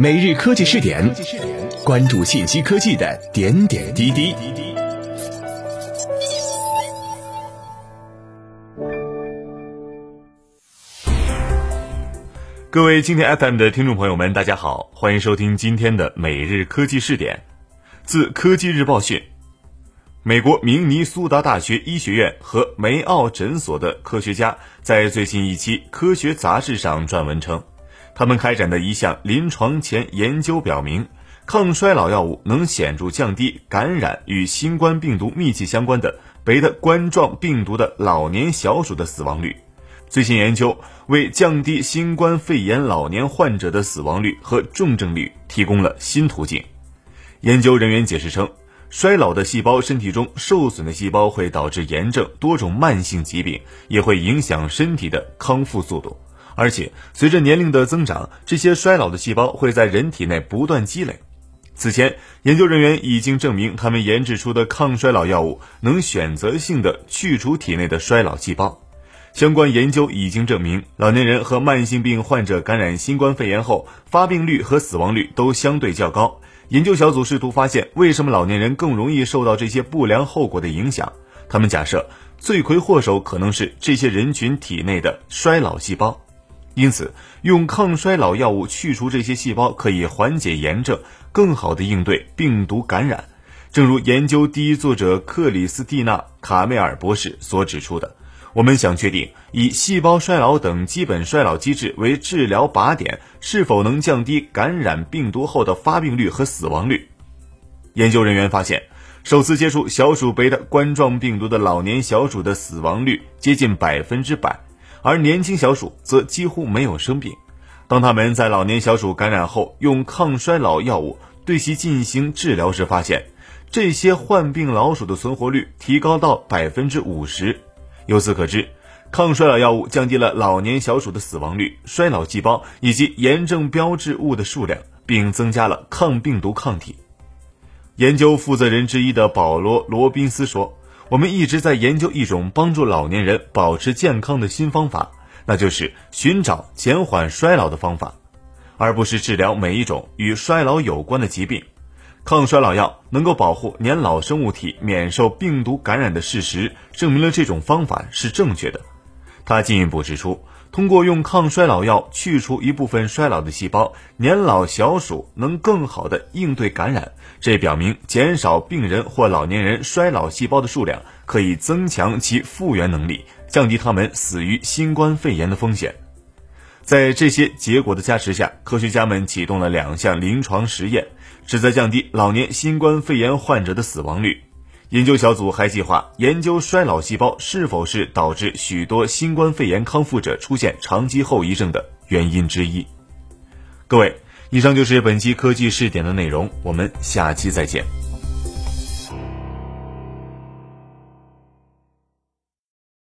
每日科技试点，关注信息科技的点点滴滴。各位今天 FM 的听众朋友们，大家好，欢迎收听今天的每日科技试点。自科技日报讯，美国明尼苏达大学医学院和梅奥诊所的科学家在最新一期科学杂志上撰文称。他们开展的一项临床前研究表明，抗衰老药物能显著降低感染与新冠病毒密切相关的贝塔冠状病毒的老年小鼠的死亡率。最新研究为降低新冠肺炎老年患者的死亡率和重症率提供了新途径。研究人员解释称，衰老的细胞身体中受损的细胞会导致炎症、多种慢性疾病，也会影响身体的康复速度。而且，随着年龄的增长，这些衰老的细胞会在人体内不断积累。此前，研究人员已经证明，他们研制出的抗衰老药物能选择性的去除体内的衰老细胞。相关研究已经证明，老年人和慢性病患者感染新冠肺炎后，发病率和死亡率都相对较高。研究小组试图发现，为什么老年人更容易受到这些不良后果的影响。他们假设，罪魁祸首可能是这些人群体内的衰老细胞。因此，用抗衰老药物去除这些细胞，可以缓解炎症，更好地应对病毒感染。正如研究第一作者克里斯蒂娜·卡梅尔博士所指出的，我们想确定以细胞衰老等基本衰老机制为治疗靶点，是否能降低感染病毒后的发病率和死亡率。研究人员发现，首次接触小鼠贝的冠状病毒的老年小鼠的死亡率接近百分之百。而年轻小鼠则几乎没有生病。当他们在老年小鼠感染后用抗衰老药物对其进行治疗时，发现这些患病老鼠的存活率提高到百分之五十。由此可知，抗衰老药物降低了老年小鼠的死亡率、衰老细胞以及炎症标志物的数量，并增加了抗病毒抗体。研究负责人之一的保罗·罗宾斯说。我们一直在研究一种帮助老年人保持健康的新方法，那就是寻找减缓衰老的方法，而不是治疗每一种与衰老有关的疾病。抗衰老药能够保护年老生物体免受病毒感染的事实，证明了这种方法是正确的。他进一步指出。通过用抗衰老药去除一部分衰老的细胞，年老小鼠能更好地应对感染。这表明减少病人或老年人衰老细胞的数量，可以增强其复原能力，降低他们死于新冠肺炎的风险。在这些结果的加持下，科学家们启动了两项临床实验，旨在降低老年新冠肺炎患者的死亡率。研究小组还计划研究衰老细胞是否是导致许多新冠肺炎康复者出现长期后遗症的原因之一。各位，以上就是本期科技试点的内容，我们下期再见。